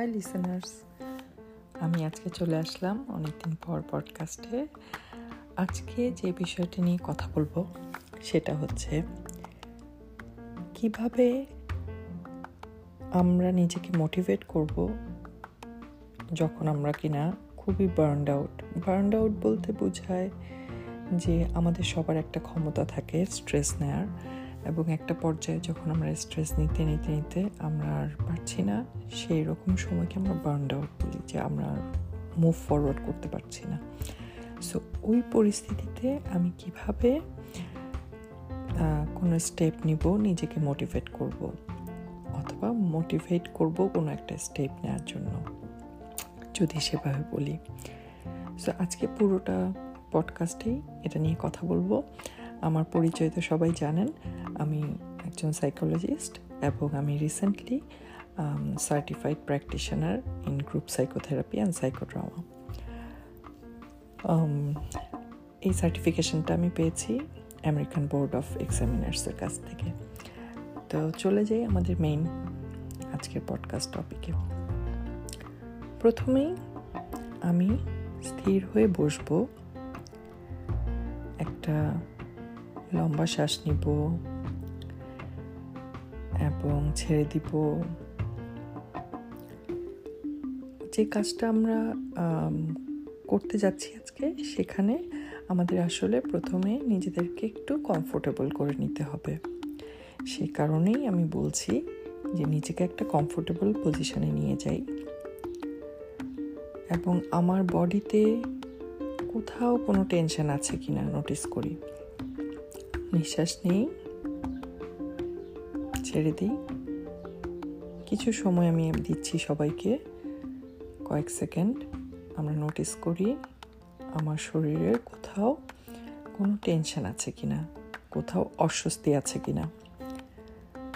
High listeners আমি আজকে চলে আসলাম অনেকদিন পর পডকাস্টে আজকে যে বিষয়টি নিয়ে কথা বলব, সেটা হচ্ছে কীভাবে আমরা নিজেকে মোটিভেট করব যখন আমরা কিনা খুবই বার্নড আউট বার্নড আউট বলতে বোঝায় যে আমাদের সবার একটা ক্ষমতা থাকে স্ট্রেস নেয়ার। এবং একটা পর্যায়ে যখন আমরা স্ট্রেস নিতে নিতে নিতে আমরা আর পারছি না, সেই রকম সময়কে আমরা বার্নড আউট বলি যে আমরা মুভ ফরওয়ার্ড করতে পারছি না। সো ওই পরিস্থিতিতে আমি কীভাবে কোনো স্টেপ নিব, নিজেকে মোটিভেট করব? অথবা মোটিভেট করব কোনো একটা স্টেপ নেওয়ার জন্য? যদি সেভাবে বলি। সো আজকে পুরোটা পডকাস্টেই এটা নিয়ে কথা বলব। আমার পরিচয় তো সবাই জানেন। আমি একজন সাইকোলজিস্ট এবং আমি recently certified practitioner in group psychotherapy and psychodrama এই সার্টিফিকেশনটা আমি পেয়েছি আমেরিকান বোর্ড অফ এক্সামিনার্সের কাছ থেকে। তো চলে যাই আমাদের মেইন আজকের পডকাস্ট টপিকে প্রথমেই আমি স্থির হয়ে বসবো একটা লম্বা শ্বাস নিব এবং ছেড়ে দিব। যে কাজটা আমরা করতে যাচ্ছি আজকে, সেখানে আমাদের আসলে প্রথমে নিজেদেরকে একটু কমফোর্টেবল করে নিতে হবে। সে কারণেই আমি বলছি যে নিজেকে একটা কমফোর্টেবল পজিশনে নিয়ে যাই। এবং আমার বডিতে কোথাও কোনো টেনশন আছে কিনা নোটিস করি। নিঃশ্বাস নেই, ছেড়ে দিই। কিছু সময় আমি দিচ্ছি সবাইকে, কয়েক সেকেন্ড। আমরা নোটিস করি আমার শরীরের কোথাও কোনো টেনশন আছে কি না কোথাও অস্বস্তি আছে কি না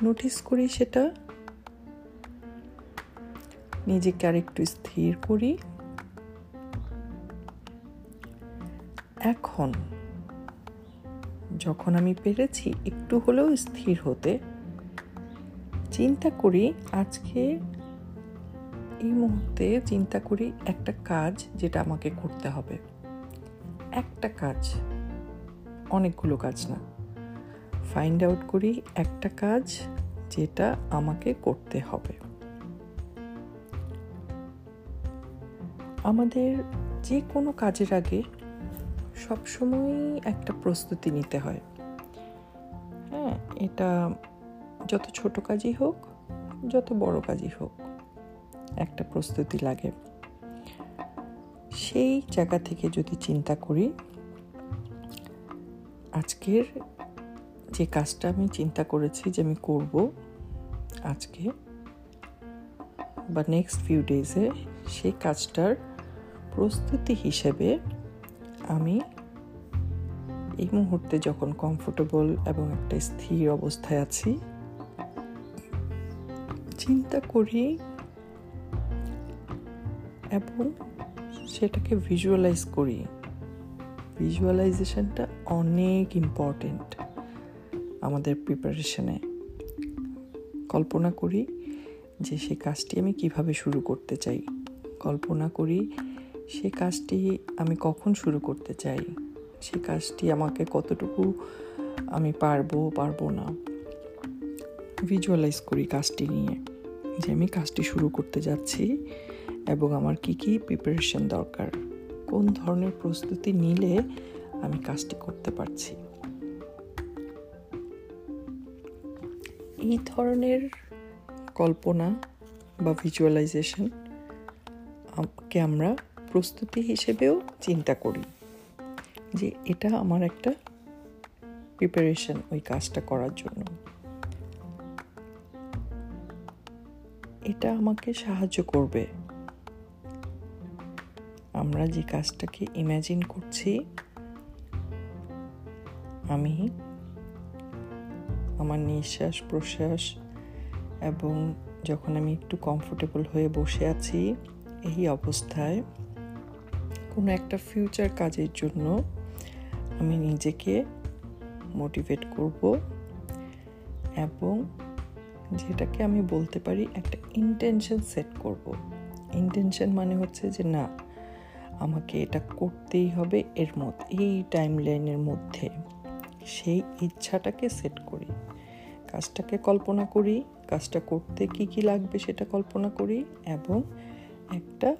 নোটিস করি সেটা। নিজেকে আর একটু স্থির করি। এখন যখন আমি পেরেছি, একটু হলেও স্থির হতে, চিন্তা করি আজকে এই মুহূর্তে চিন্তা করি একটা কাজ যেটা আমাকে করতে হবে। একটা কাজ, অনেকগুলো কাজ না। ফাইন্ড আউট করি একটা কাজ যেটা আমাকে করতে হবে। আমাদের যে কোনো কাজের আগে সবসময়ই একটা প্রস্তুতি নিতে হয়। হ্যাঁ এটা যত ছোট কাজই হোক, যত বড় কাজই হোক, একটা প্রস্তুতি লাগে। সেই জায়গা থেকে যদি চিন্তা করি, আজকের যে কাজটা আমি চিন্তা করেছি যে আমি করব আজকে বা নেক্সট ফিউ ডেজে সেই কাজটার প্রস্তুতি হিসেবে আমি এই মুহূর্তে যখন কমফোর্টেবল এবং একটা স্থির অবস্থায় আছি, চিন্তা করি এবং সেটাকে ভিজুয়ালাইজ করি। ভিজুয়ালাইজেশনটা অনেক ইম্পর্টেন্ট আমাদের প্রিপারেশনে কল্পনা করি যে সে কাজটি আমি কীভাবে শুরু করতে চাই। কল্পনা করি সে কাজটি আমি কখন শুরু করতে চাই? সে কাজটি আমাকে কতটুকু আমি পারব পারব না? ভিজুয়ালাইজ করি কাজটি নিয়ে যে আমি কাজটি শুরু করতে যাচ্ছি এবং আমার কি কি প্রিপারেশন দরকার? কোন ধরনের প্রস্তুতি নিলে আমি কাজটি করতে পারছি? এই ধরনের কল্পনা বা ভিজুয়ালাইজেশন কে আমরা প্রস্তুতি হিসেবেও চিন্তা করি যে এটা আমার একটা প্রিপারেশন ওই কাজটা করার জন্য। এটা আমাকে সাহায্য করবে। আমরা যে কাজটাকে ইম্যাজিন করছি, আমি আমার নিঃশ্বাস প্রশ্বাস এবং যখন আমি একটু কমফোর্টেবল হয়ে বসে আছি, এই অবস্থায় কোনো একটা ফিউচার কাজের জন্য আমি নিজেকে মোটিভেট করব এবং যেটাকে আমি বলতে পারি একটা ইন্টেনশন সেট করব। ইন্টেনশন মানে হচ্ছে যে না, আমাকে এটা করতেই হবে এর মধ্যে এই টাইম লাইনের মধ্যে। সেই ইচ্ছাটাকে সেট করি। কাজটাকে কল্পনা করি, কাজটা করতে কি কি লাগবে সেটা কল্পনা করি এবং একটা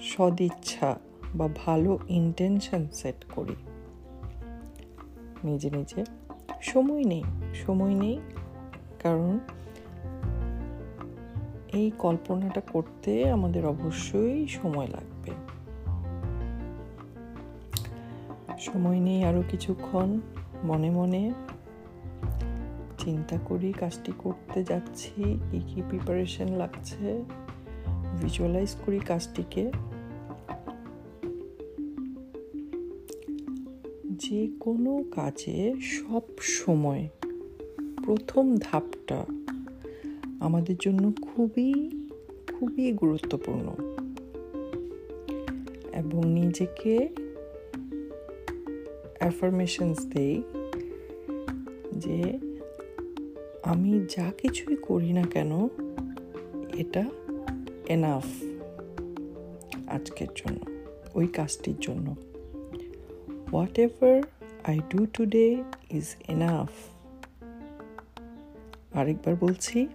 সদিচ্ছা বা ভালো ইন্টেনশন সেট করি। নিজে নিজে। সময় নেই সময় নেই। কারণ এই কল্পনাটা করতে আমাদের অবশ্যই সময় লাগবে। সময় নেই আরও কিছুক্ষণ মনে মনে চিন্তা করি, কাজটি করতে যাচ্ছি, কী কী প্রিপারেশন লাগছে ভিজুয়ালাইজ করি কাজটিকে। যে কোনো কাজে সব সময় প্রথম ধাপটা আমাদের জন্য খুবই খুবই গুরুত্বপূর্ণ। এবং নিজেকে অ্যাফার্মেশনস দেই যে আমি যা কিছুই করি না কেন, এটা এনাফ আজকের জন্য, ওই কাজটির জন্য। Ever I do today is enough আরেকবার বলছি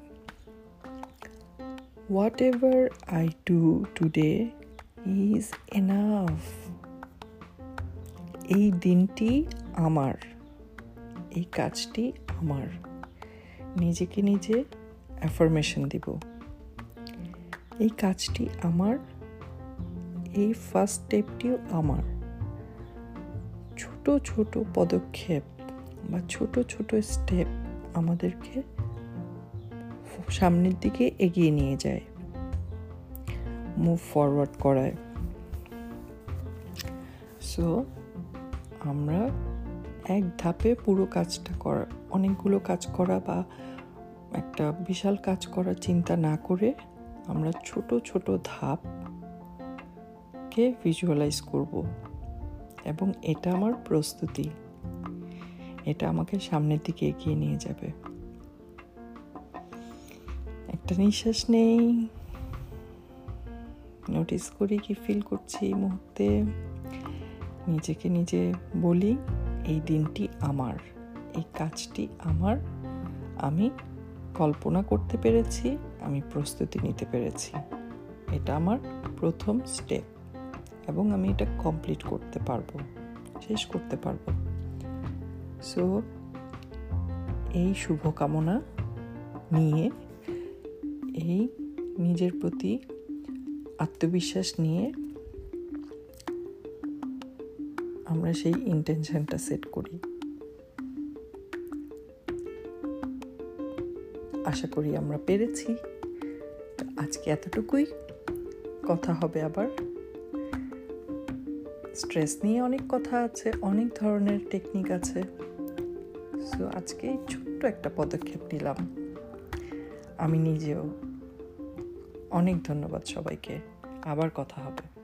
whatever I do today is enough এই দিনটি আমার, এই কাজটি আমার। নিজেকে নিজে অ্যাফার্মেশন দিব। এই কাজটি আমার, এই ফার্স্ট স্টেপটিও আমার। ছোট ছোট পদক্ষেপ বা ছোট ছোট স্টেপ আমাদেরকে সামনের দিকে এগিয়ে নিয়ে যায় মুভ ফরওয়ার্ড করায়। সো আমরা এক ধাপে পুরো কাজটা করা, অনেকগুলো কাজ করা বা একটা বিশাল কাজ করার চিন্তা না করে আমরা ছোট ছোট ধাপকে ভিজুয়ালাইজ করব। এবং এটা আমার প্রস্তুতি। এটা আমাকে সামনের দিকে এগিয়ে নিয়ে যাবে। একটা নিঃশ্বাস নেই। নোটিস করি কি ফিল করছি এই মুহূর্তে। নিজেকে নিজে বলি, এই দিনটি আমার। এই কাজটি আমার। আমি কল্পনা করতে পেরেছি, আমি প্রস্তুতি নিতে পেরেছি। এটা আমার প্রথম স্টেপ এবং আমি এটা কমপ্লিট করতে পারব, শেষ করতে পারব। সো এই শুভকামনা নিয়ে, এই নিজের প্রতি আত্মবিশ্বাস নিয়ে আমরা সেই ইন্টেনশনটা সেট করি। আশা করি আমরা পেরেছি। আজকে এতটুকুই। কথা হবে আবার। স্ট্রেস নিয়ে অনেক কথা আছে, অনেক ধরনের টেকনিক আছে। সো আজকে ছোট্ট একটা পদক্ষেপ নিলাম। আমি নিজেও। অনেক ধন্যবাদ সবাইকে। আবার কথা হবে।